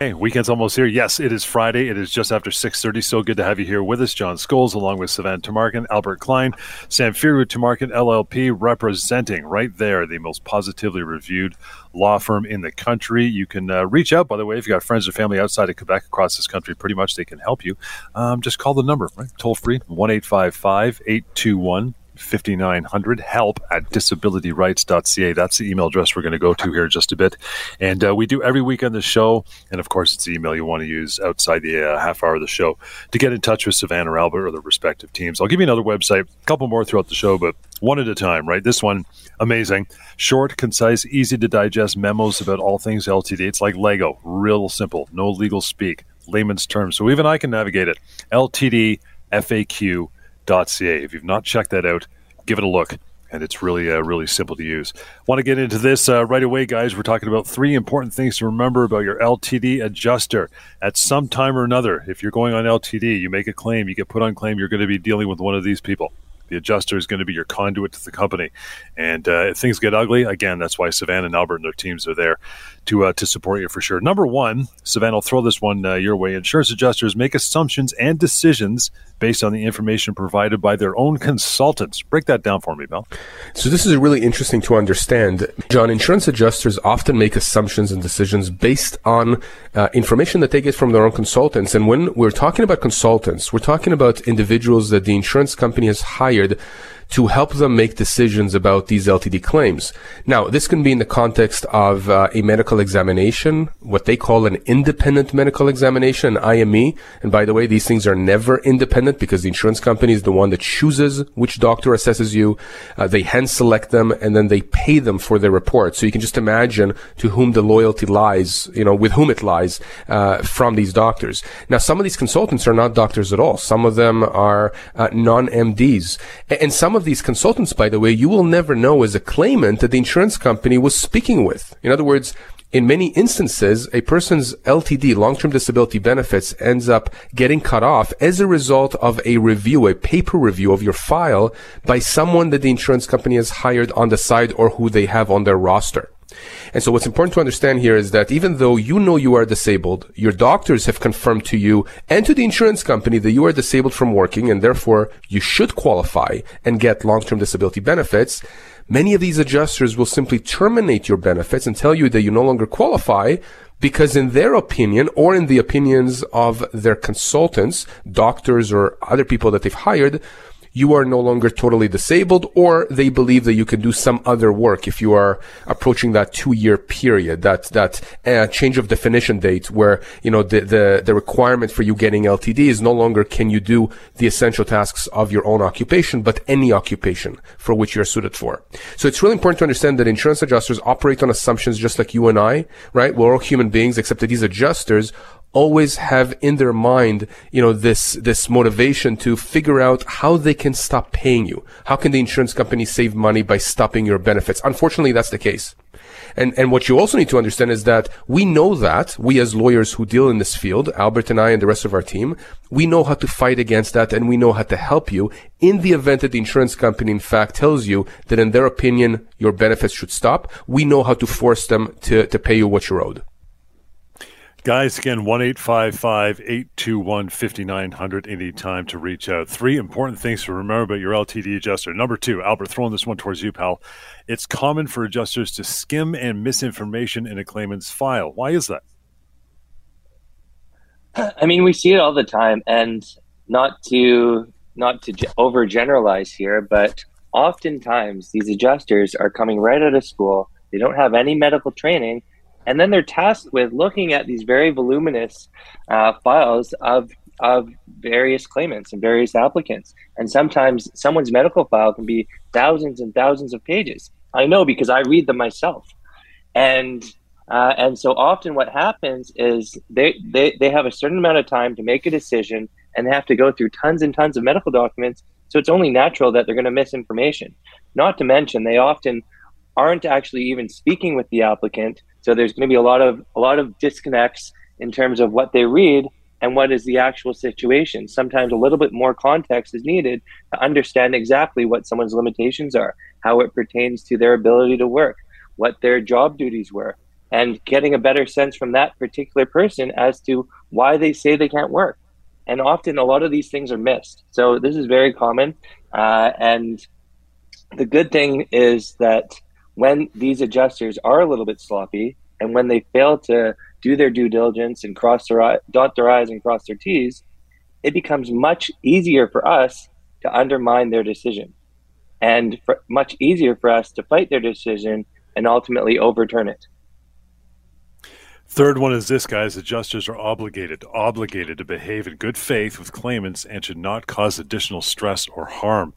Hey, weekend's almost here. Yes, it is Friday. It is just after 6.30. So good to have you here with us. John Scholes, along with Sivan Tumarkin, Albert Klein, Sam Samfiru Tumarkin, LLP, representing right there the most positively reviewed law firm in the country. You can uh, reach out, by the way, if you've got friends or family outside of Quebec, across this country, pretty much they can help you. Um, just call the number, right? Toll free, 1 821 5900 help at disabilityrights.ca. That's the email address we're going to go to here just a bit. And uh, we do every week on the show. And of course, it's the email you want to use outside the uh, half hour of the show to get in touch with Sivan or Albert or the respective teams. I'll give you another website, a couple more throughout the show, but one at a time, right? This one, amazing. Short, concise, easy to digest memos about all things LTD. It's like Lego, real simple, no legal speak, layman's terms. So even I can navigate it. LTD FAQ ca. If you've not checked that out, give it a look. And it's really, uh, really simple to use. Want to get into this uh, right away, guys? We're talking about three important things to remember about your LTD adjuster. At some time or another, if you're going on LTD, you make a claim, you get put on claim, you're going to be dealing with one of these people. The adjuster is going to be your conduit to the company. And uh, if things get ugly, again, that's why Sivan and Albert and their teams are there to uh, to support you for sure. Number one, Sivan, I'll throw this one uh, your way. Insurance adjusters make assumptions and decisions based on the information provided by their own consultants. Break that down for me, Bill. So this is really interesting to understand. John, insurance adjusters often make assumptions and decisions based on uh, information that they get from their own consultants. And when we're talking about consultants, we're talking about individuals that the insurance company has hired to help them make decisions about these LTD claims. Now, this can be in the context of uh, a medical examination, what they call an independent medical examination, IME. And by the way, these things are never independent because the insurance company is the one that chooses which doctor assesses you. Uh, they hand select them and then they pay them for their report. So you can just imagine to whom the loyalty lies, you know, with whom it lies uh, from these doctors. Now, some of these consultants are not doctors at all. Some of them are uh, non-MDs, and some of these consultants, by the way, you will never know as a claimant that the insurance company was speaking with. In other words, in many instances, a person's LTD, long-term disability benefits, ends up getting cut off as a result of a review, a paper review of your file by someone that the insurance company has hired on the side or who they have on their roster. And so what's important to understand here is that even though you know you are disabled, your doctors have confirmed to you and to the insurance company that you are disabled from working and therefore you should qualify and get long-term disability benefits. Many of these adjusters will simply terminate your benefits and tell you that you no longer qualify because in their opinion or in the opinions of their consultants, doctors or other people that they've hired, you are no longer totally disabled or they believe that you can do some other work if you are approaching that two year period, that, that uh, change of definition date where, you know, the, the, the requirement for you getting LTD is no longer can you do the essential tasks of your own occupation, but any occupation for which you're suited for. So it's really important to understand that insurance adjusters operate on assumptions just like you and I, right? We're all human beings, except that these adjusters always have in their mind, you know, this, this motivation to figure out how they can stop paying you. How can the insurance company save money by stopping your benefits? Unfortunately, that's the case. And, and what you also need to understand is that we know that we as lawyers who deal in this field, Albert and I and the rest of our team, we know how to fight against that and we know how to help you in the event that the insurance company in fact tells you that in their opinion your benefits should stop. We know how to force them to, to pay you what you're owed. Guys, again, 1 821 5900 anytime to reach out. Three important things to remember about your LTD adjuster. Number two, Albert, throwing this one towards you, pal. It's common for adjusters to skim and misinformation in a claimant's file. Why is that? I mean, we see it all the time, and not to not to overgeneralize here, but oftentimes these adjusters are coming right out of school. They don't have any medical training, and then they're tasked with looking at these very voluminous uh, files of of various claimants and various applicants. And sometimes someone's medical file can be thousands and thousands of pages. I know because I read them myself. And uh, and so often what happens is they, they, they have a certain amount of time to make a decision and they have to go through tons and tons of medical documents. So it's only natural that they're going to miss information. Not to mention, they often aren't actually even speaking with the applicant so there's going to be a lot of a lot of disconnects in terms of what they read and what is the actual situation. Sometimes a little bit more context is needed to understand exactly what someone's limitations are, how it pertains to their ability to work, what their job duties were. and getting a better sense from that particular person as to why they say they can't work. And often a lot of these things are missed. So this is very common. Uh, and the good thing is that when these adjusters are a little bit sloppy and when they fail to do their due diligence and cross their dot their i's and cross their t's it becomes much easier for us to undermine their decision and for, much easier for us to fight their decision and ultimately overturn it Third one is this, guys. Adjusters are obligated, obligated to behave in good faith with claimants and should not cause additional stress or harm.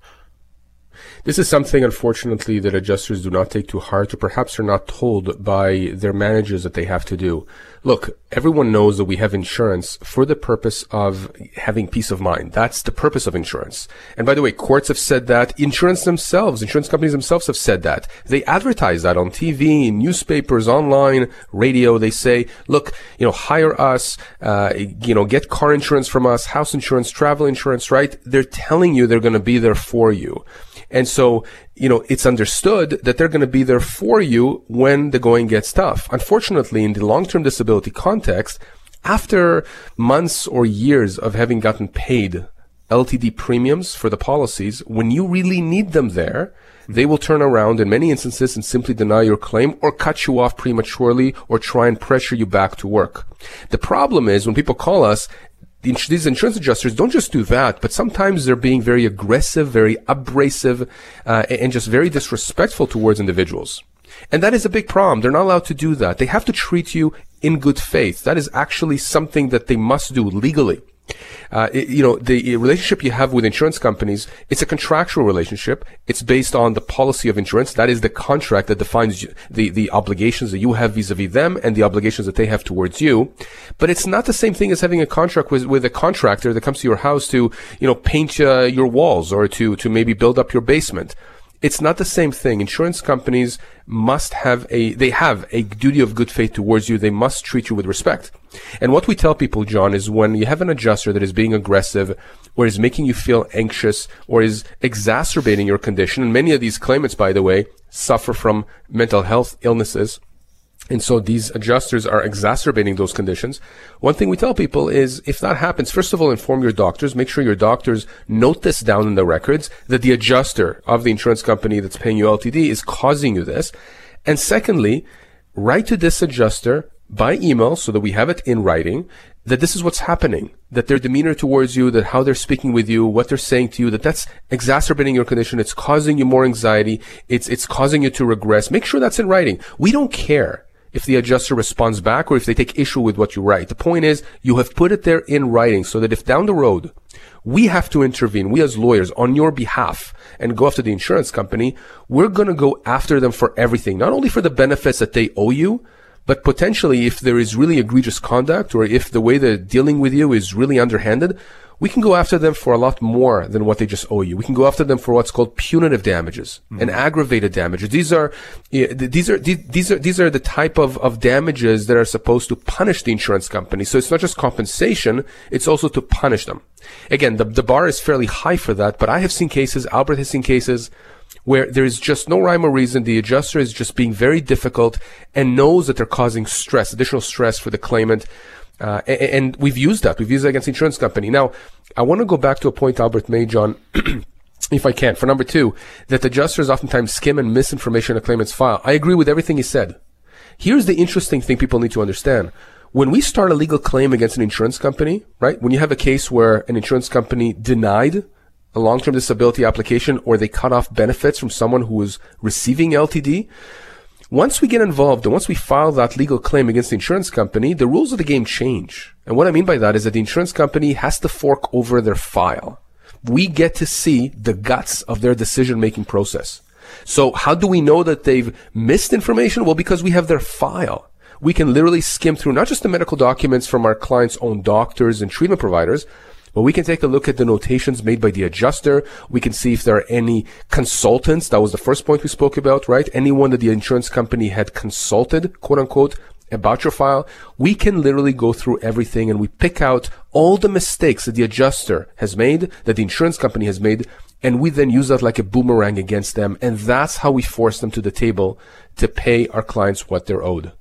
This is something, unfortunately, that adjusters do not take to heart or perhaps are not told by their managers that they have to do. Look, everyone knows that we have insurance for the purpose of having peace of mind. That's the purpose of insurance. And by the way, courts have said that. Insurance themselves, insurance companies themselves have said that. They advertise that on TV, newspapers, online, radio. They say, look, you know, hire us, uh, you know, get car insurance from us, house insurance, travel insurance, right? They're telling you they're going to be there for you. And so, you know, it's understood that they're going to be there for you when the going gets tough. Unfortunately, in the long-term disability context, after months or years of having gotten paid LTD premiums for the policies, when you really need them there, they will turn around in many instances and simply deny your claim or cut you off prematurely or try and pressure you back to work. The problem is when people call us these insurance adjusters don't just do that, but sometimes they're being very aggressive, very abrasive, uh, and just very disrespectful towards individuals. And that is a big problem. They're not allowed to do that. They have to treat you in good faith. That is actually something that they must do legally. Uh, it, you know, the relationship you have with insurance companies, it's a contractual relationship. It's based on the policy of insurance. That is the contract that defines the, the obligations that you have vis-a-vis them and the obligations that they have towards you. But it's not the same thing as having a contract with, with a contractor that comes to your house to, you know, paint uh, your walls or to, to maybe build up your basement. It's not the same thing. Insurance companies must have a, they have a duty of good faith towards you. They must treat you with respect. And what we tell people, John, is when you have an adjuster that is being aggressive or is making you feel anxious or is exacerbating your condition, and many of these claimants, by the way, suffer from mental health illnesses, and so these adjusters are exacerbating those conditions. One thing we tell people is if that happens, first of all, inform your doctors. Make sure your doctors note this down in the records that the adjuster of the insurance company that's paying you LTD is causing you this. And secondly, write to this adjuster by email so that we have it in writing that this is what's happening, that their demeanor towards you, that how they're speaking with you, what they're saying to you, that that's exacerbating your condition. It's causing you more anxiety. It's, it's causing you to regress. Make sure that's in writing. We don't care if the adjuster responds back or if they take issue with what you write. The point is you have put it there in writing so that if down the road we have to intervene, we as lawyers on your behalf and go after the insurance company, we're going to go after them for everything, not only for the benefits that they owe you, but potentially if there is really egregious conduct or if the way they're dealing with you is really underhanded, we can go after them for a lot more than what they just owe you. We can go after them for what's called punitive damages mm-hmm. and aggravated damages. These are, these are, these are, these are the type of, of damages that are supposed to punish the insurance company. So it's not just compensation, it's also to punish them. Again, the, the bar is fairly high for that, but I have seen cases, Albert has seen cases where there is just no rhyme or reason. The adjuster is just being very difficult and knows that they're causing stress, additional stress for the claimant. Uh, and, and, we've used that. We've used that against insurance company. Now, I want to go back to a point Albert made, John, if I can. For number two, that adjusters oftentimes skim and misinformation in a claimant's file. I agree with everything he said. Here's the interesting thing people need to understand. When we start a legal claim against an insurance company, right? When you have a case where an insurance company denied a long-term disability application or they cut off benefits from someone who was receiving LTD, once we get involved and once we file that legal claim against the insurance company, the rules of the game change. And what I mean by that is that the insurance company has to fork over their file. We get to see the guts of their decision making process. So how do we know that they've missed information? Well, because we have their file. We can literally skim through not just the medical documents from our clients' own doctors and treatment providers, but we can take a look at the notations made by the adjuster. We can see if there are any consultants. That was the first point we spoke about, right? Anyone that the insurance company had consulted, quote unquote, about your file. We can literally go through everything and we pick out all the mistakes that the adjuster has made, that the insurance company has made, and we then use that like a boomerang against them. And that's how we force them to the table to pay our clients what they're owed.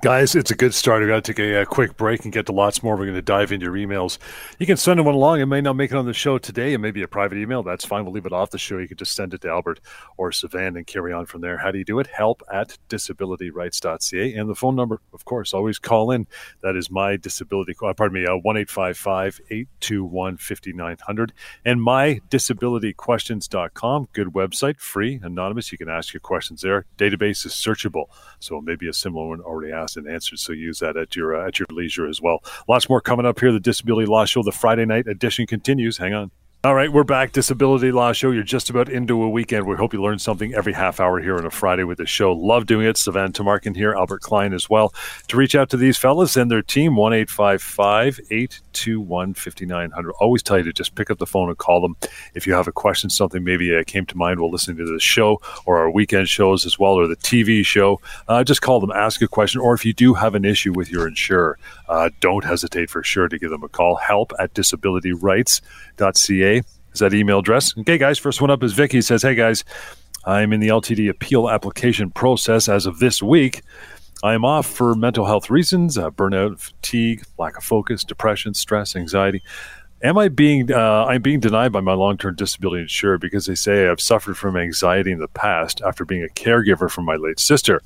Guys, it's a good start. We've got to take a, a, quick break and get to lots more. We're going to dive into your emails. You can send one along. It may not make it on the show today. It may be a private email. That's fine. We'll leave it off the show. You can just send it to Albert or Sivan and carry on from there. How do you do it? Help at disabilityrights.ca. And the phone number, of course, always call in. That is my disability, uh, pardon me, uh, 1 821 5900. And mydisabilityquestions.com. Good website, free, anonymous. You can ask your questions there. Database is searchable. So maybe a similar one already asked asked and answered. So use that at your uh, at your leisure as well. Lots more coming up here. The Disability Law Show, the Friday night edition continues. Hang on. All right, we're back. Disability Law Show. You're just about into a weekend. We hope you learned something every half hour here on a Friday with the show. Love doing it. Sivan Tumarkin here, Albert Klein as well. To reach out to these fellas and their team, 1 821 5900. Always tell you to just pick up the phone and call them. If you have a question, something maybe uh, came to mind while listening to the show or our weekend shows as well, or the TV show, uh, just call them, ask a question. Or if you do have an issue with your insurer, uh, don't hesitate for sure to give them a call. Help at disabilityrights.ca is that email address. Okay, guys, first one up is Vicky says, Hey, guys, I'm in the LTD appeal application process as of this week. I am off for mental health reasons, uh, burnout, fatigue, lack of focus, depression, stress, anxiety. Am I being uh, I'm being denied by my long-term disability insurer because they say I've suffered from anxiety in the past after being a caregiver for my late sister.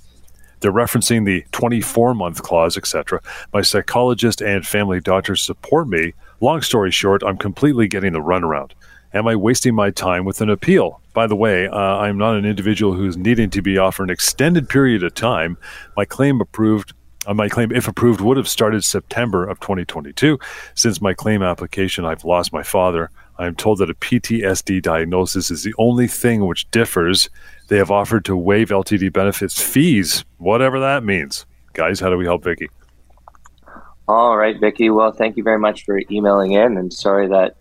They're referencing the 24 month clause, etc. My psychologist and family doctors support me. Long story short, I'm completely getting the runaround. Am I wasting my time with an appeal? By the way, uh, I'm not an individual who's needing to be off for an extended period of time. My claim approved. Uh, my claim, if approved, would have started September of 2022. Since my claim application, I've lost my father. I am told that a PTSD diagnosis is the only thing which differs. They have offered to waive LTD benefits fees, whatever that means. Guys, how do we help Vicky? All right, Vicky. Well, thank you very much for emailing in, and sorry that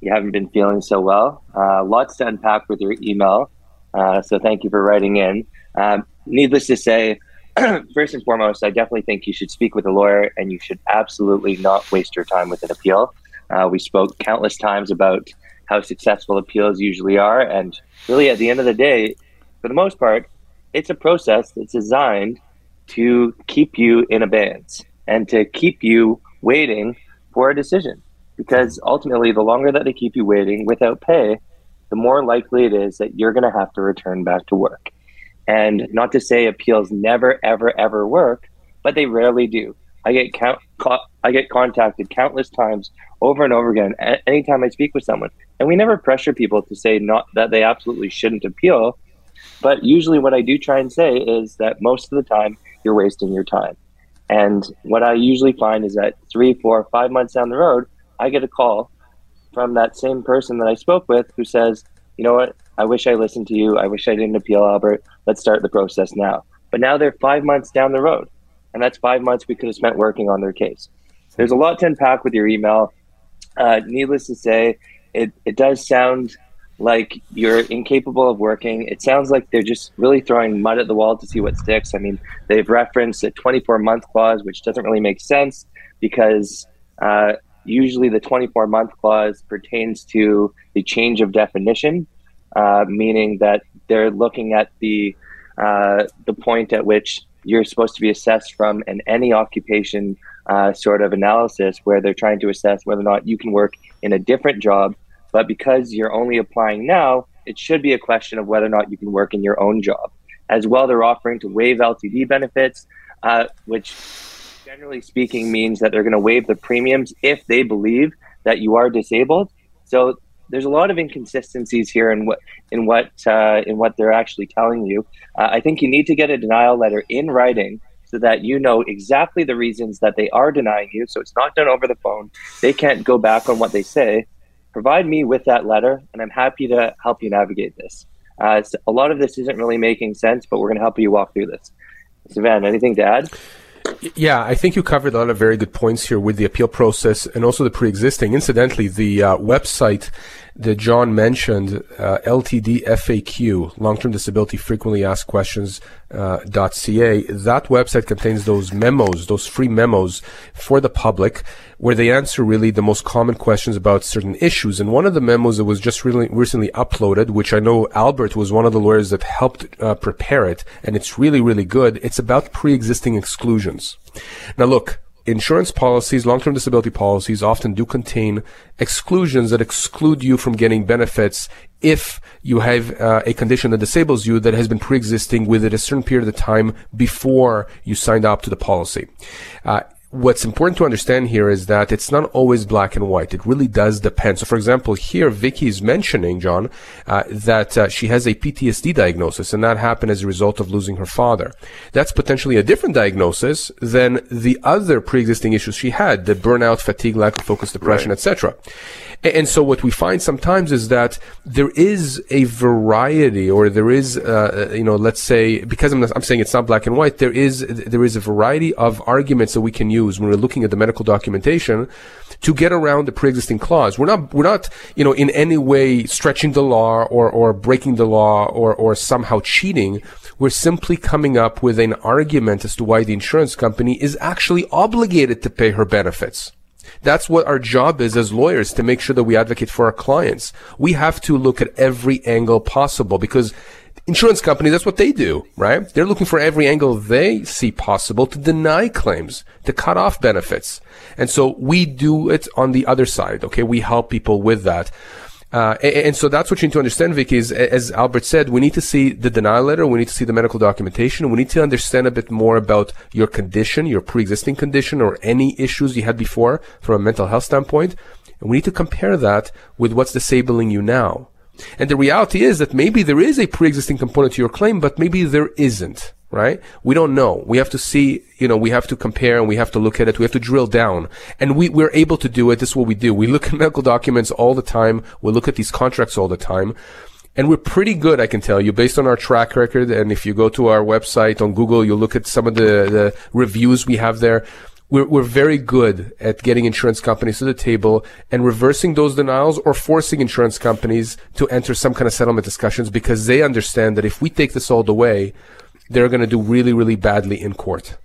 you haven't been feeling so well. Uh, lots to unpack with your email. Uh, so thank you for writing in. Um, needless to say, first and foremost, I definitely think you should speak with a lawyer and you should absolutely not waste your time with an appeal. Uh, we spoke countless times about how successful appeals usually are. And really, at the end of the day, for the most part, it's a process that's designed to keep you in abeyance and to keep you waiting for a decision because ultimately, the longer that they keep you waiting without pay, the more likely it is that you're going to have to return back to work. And not to say appeals never, ever, ever work, but they rarely do. I get count, I get contacted countless times over and over again anytime I speak with someone, and we never pressure people to say not that they absolutely shouldn't appeal. But usually, what I do try and say is that most of the time you're wasting your time. And what I usually find is that three, four, five months down the road, I get a call from that same person that I spoke with who says, you know what, I wish I listened to you. I wish I didn't appeal, Albert. Let's start the process now. But now they're five months down the road, and that's five months we could have spent working on their case. There's a lot to unpack with your email. Uh, needless to say, it, it does sound like you're incapable of working. It sounds like they're just really throwing mud at the wall to see what sticks. I mean, they've referenced a 24 month clause, which doesn't really make sense because uh, usually the 24 month clause pertains to the change of definition, uh, meaning that they're looking at the uh, the point at which you're supposed to be assessed from an any occupation uh, sort of analysis, where they're trying to assess whether or not you can work in a different job. But because you're only applying now, it should be a question of whether or not you can work in your own job. As well, they're offering to waive LTD benefits, uh, which generally speaking means that they're going to waive the premiums if they believe that you are disabled. So there's a lot of inconsistencies here in what in what uh, in what they're actually telling you. Uh, I think you need to get a denial letter in writing so that you know exactly the reasons that they are denying you. So it's not done over the phone. They can't go back on what they say. Provide me with that letter, and I'm happy to help you navigate this. Uh, a lot of this isn't really making sense, but we're going to help you walk through this. Sivan, anything to add? Yeah, I think you covered a lot of very good points here with the appeal process and also the pre-existing. Incidentally, the uh, website that John mentioned, uh, LTD FAQ, long-term disability frequently asked questions uh, .ca. That website contains those memos, those free memos for the public, where they answer really the most common questions about certain issues. And one of the memos that was just really recently uploaded, which I know Albert was one of the lawyers that helped uh, prepare it, and it's really really good. It's about pre-existing exclusions. Now look, insurance policies, long-term disability policies often do contain exclusions that exclude you from getting benefits if you have uh, a condition that disables you that has been pre-existing within a certain period of time before you signed up to the policy. Uh, what's important to understand here is that it's not always black and white. It really does depend. So, for example, here Vicky is mentioning, John, uh, that uh, she has a PTSD diagnosis, and that happened as a result of losing her father. That's potentially a different diagnosis than the other pre-existing issues she had: the burnout, fatigue, lack of focus, depression, right. etc. And so what we find sometimes is that there is a variety, or there is, uh, you know, let's say, because I'm, I'm, saying it's not black and white, there is there is a variety of arguments that we can use when we're looking at the medical documentation to get around the pre-existing clause. We're not we're not you know in any way stretching the law or or breaking the law or or somehow cheating. We're simply coming up with an argument as to why the insurance company is actually obligated to pay her benefits. That's what our job is as lawyers to make sure that we advocate for our clients. We have to look at every angle possible because insurance companies, that's what they do, right? They're looking for every angle they see possible to deny claims, to cut off benefits. And so we do it on the other side. Okay. We help people with that. Uh, and, and, so that's what you need to understand, Vicky, is as Albert said, we need to see the denial letter, we need to see the medical documentation, we need to understand a bit more about your condition, your pre-existing condition, or any issues you had before from a mental health standpoint. And we need to compare that with what's disabling you now. And the reality is that maybe there is a pre-existing component to your claim, but maybe there isn't right? We don't know. We have to see, you know, we have to compare and we have to look at it. We have to drill down and we, we're able to do it. This is what we do. We look at medical documents all the time. We look at these contracts all the time. And we're pretty good, I can tell you, based on our track record. And if you go to our website on Google, you'll look at some of the, the reviews we have there. We're, we're very good at getting insurance companies to the table and reversing those denials or forcing insurance companies to enter some kind of settlement discussions because they understand that if we take this all the way, they're going to do really, really badly in court.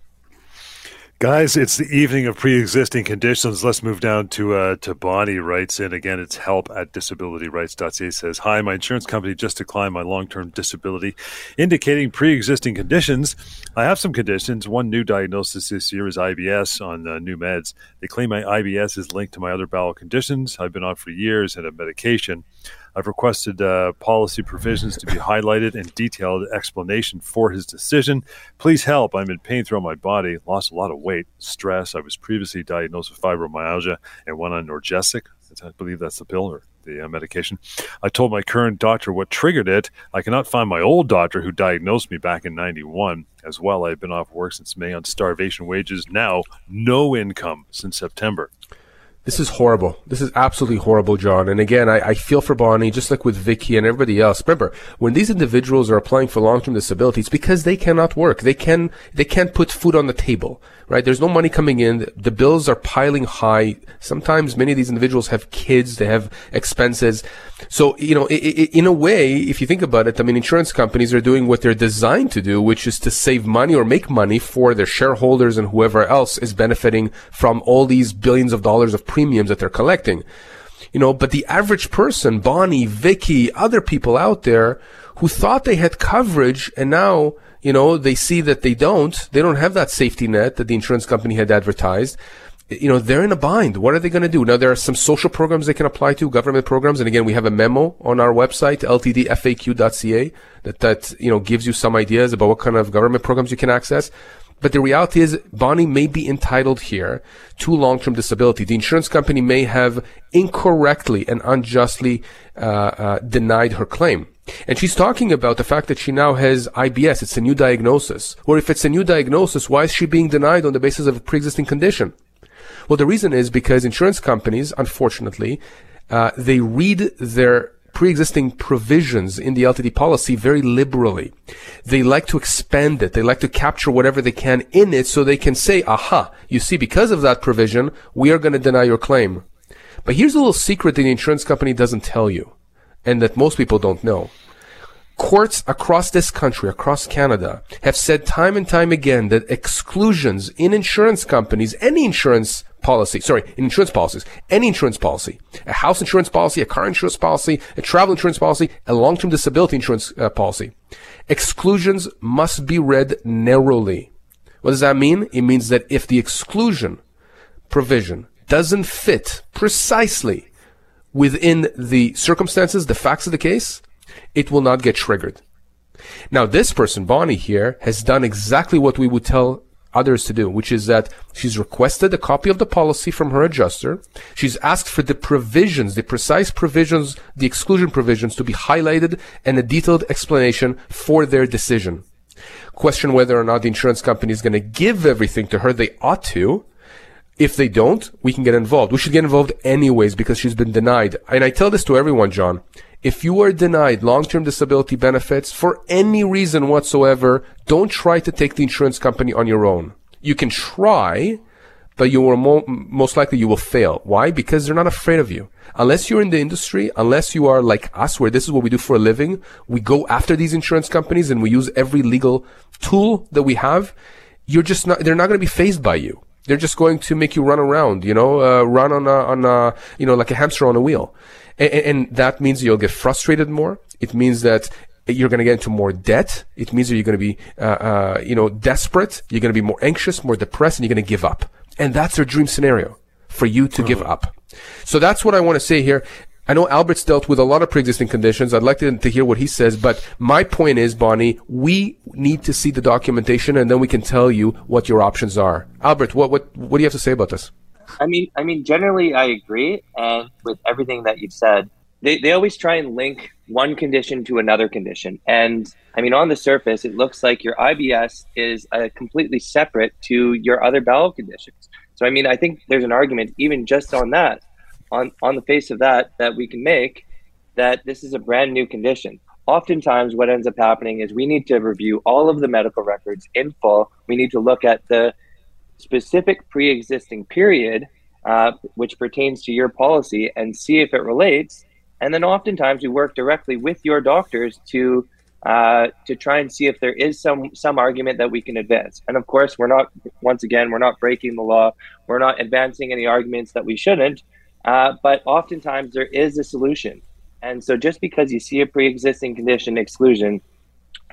Guys, it's the evening of pre-existing conditions. Let's move down to uh, to Bonnie writes in again. It's help at disabilityrights.ca says, "Hi, my insurance company just declined my long-term disability, indicating pre-existing conditions. I have some conditions. One new diagnosis this year is IBS on uh, new meds. They claim my IBS is linked to my other bowel conditions I've been on for years and a medication." I've requested uh, policy provisions to be highlighted and detailed explanation for his decision. Please help. I'm in pain throughout my body, lost a lot of weight, stress. I was previously diagnosed with fibromyalgia and went on Norgesic. I believe that's the pill or the uh, medication. I told my current doctor what triggered it. I cannot find my old doctor who diagnosed me back in 91 as well. I've been off work since May on starvation wages. Now, no income since September. This is horrible. This is absolutely horrible, John. And again, I, I, feel for Bonnie, just like with Vicky and everybody else. Remember, when these individuals are applying for long-term disability, it's because they cannot work. They can, they can't put food on the table right? There's no money coming in. The bills are piling high. Sometimes many of these individuals have kids. They have expenses. So, you know, in a way, if you think about it, I mean, insurance companies are doing what they're designed to do, which is to save money or make money for their shareholders and whoever else is benefiting from all these billions of dollars of premiums that they're collecting. You know, but the average person, Bonnie, Vicky, other people out there who thought they had coverage and now you know, they see that they don't, they don't have that safety net that the insurance company had advertised. You know, they're in a bind. What are they going to do? Now, there are some social programs they can apply to, government programs. And again, we have a memo on our website, ltdfaq.ca, that, that, you know, gives you some ideas about what kind of government programs you can access. But the reality is, Bonnie may be entitled here to long-term disability. The insurance company may have incorrectly and unjustly uh, uh, denied her claim. And she's talking about the fact that she now has IBS. It's a new diagnosis. Or if it's a new diagnosis, why is she being denied on the basis of a pre-existing condition? Well, the reason is because insurance companies, unfortunately, uh, they read their pre-existing provisions in the LTD policy very liberally. They like to expand it. They like to capture whatever they can in it so they can say, aha, you see, because of that provision, we are going to deny your claim. But here's a little secret that the insurance company doesn't tell you and that most people don't know. Courts across this country, across Canada, have said time and time again that exclusions in insurance companies, any insurance policy, sorry, insurance policies, any insurance policy, a house insurance policy, a car insurance policy, a travel insurance policy, a long-term disability insurance uh, policy, exclusions must be read narrowly. What does that mean? It means that if the exclusion provision doesn't fit precisely within the circumstances, the facts of the case, it will not get triggered. Now, this person, Bonnie here, has done exactly what we would tell others to do, which is that she's requested a copy of the policy from her adjuster. She's asked for the provisions, the precise provisions, the exclusion provisions to be highlighted and a detailed explanation for their decision. Question whether or not the insurance company is going to give everything to her. They ought to. If they don't, we can get involved. We should get involved anyways because she's been denied. And I tell this to everyone, John. If you are denied long-term disability benefits for any reason whatsoever, don't try to take the insurance company on your own. You can try, but you will mo- most likely you will fail. Why? Because they're not afraid of you. Unless you're in the industry, unless you are like us, where this is what we do for a living, we go after these insurance companies and we use every legal tool that we have. You're just not, they're not going to be phased by you. They're just going to make you run around, you know, uh, run on a, on a, you know, like a hamster on a wheel. And, and that means you'll get frustrated more. It means that you're going to get into more debt. It means that you're going to be, uh, uh, you know, desperate. You're going to be more anxious, more depressed, and you're going to give up. And that's their dream scenario for you to give up. So that's what I want to say here. I know Albert's dealt with a lot of pre-existing conditions. I'd like to, to, hear what he says, but my point is, Bonnie, we need to see the documentation and then we can tell you what your options are. Albert, what, what, what do you have to say about this? I mean, I mean, generally I agree. And with everything that you've said, they, they always try and link one condition to another condition. And I mean, on the surface, it looks like your IBS is uh, completely separate to your other bowel conditions. So, I mean, I think there's an argument, even just on that, on, on the face of that that we can make that this is a brand new condition. Oftentimes, what ends up happening is we need to review all of the medical records in full. We need to look at the specific pre existing period, uh, which pertains to your policy, and see if it relates. And then oftentimes, we work directly with your doctors to uh, to try and see if there is some some argument that we can advance. And of course, we're not once again we're not breaking the law. We're not advancing any arguments that we shouldn't. Uh, but oftentimes there is a solution. And so just because you see a pre existing condition exclusion,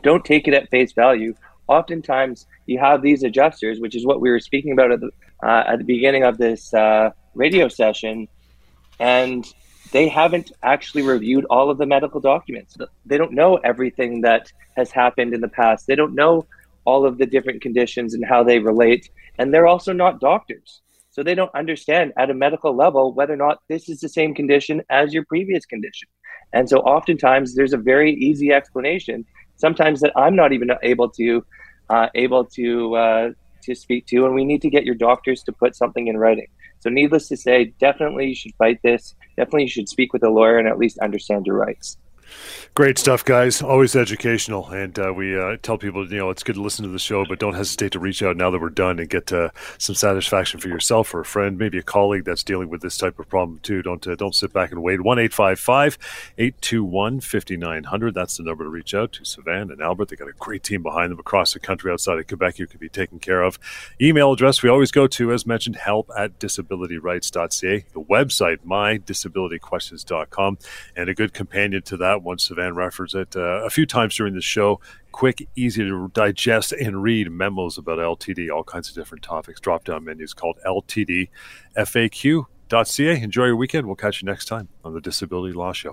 don't take it at face value. Oftentimes you have these adjusters, which is what we were speaking about at the, uh, at the beginning of this uh, radio session, and they haven't actually reviewed all of the medical documents. They don't know everything that has happened in the past. They don't know all of the different conditions and how they relate. And they're also not doctors. So they don't understand at a medical level whether or not this is the same condition as your previous condition. And so oftentimes there's a very easy explanation, sometimes that I'm not even able to uh, able to uh, to speak to, and we need to get your doctors to put something in writing. So needless to say, definitely you should fight this. Definitely you should speak with a lawyer and at least understand your rights. Great stuff, guys. Always educational. And uh, we uh, tell people, you know, it's good to listen to the show, but don't hesitate to reach out now that we're done and get uh, some satisfaction for yourself or a friend, maybe a colleague that's dealing with this type of problem too. Don't uh, don't sit back and wait. 1 821 5900. That's the number to reach out to Sivan and Albert. They got a great team behind them across the country outside of Quebec you can be taken care of. Email address we always go to, as mentioned, help at disabilityrights.ca. The website, mydisabilityquestions.com. And a good companion to that once Sivan refers it uh, a few times during the show. Quick, easy to digest and read memos about LTD, all kinds of different topics. Drop down menus called LTD FAQ.ca. Enjoy your weekend. We'll catch you next time on the Disability Law Show.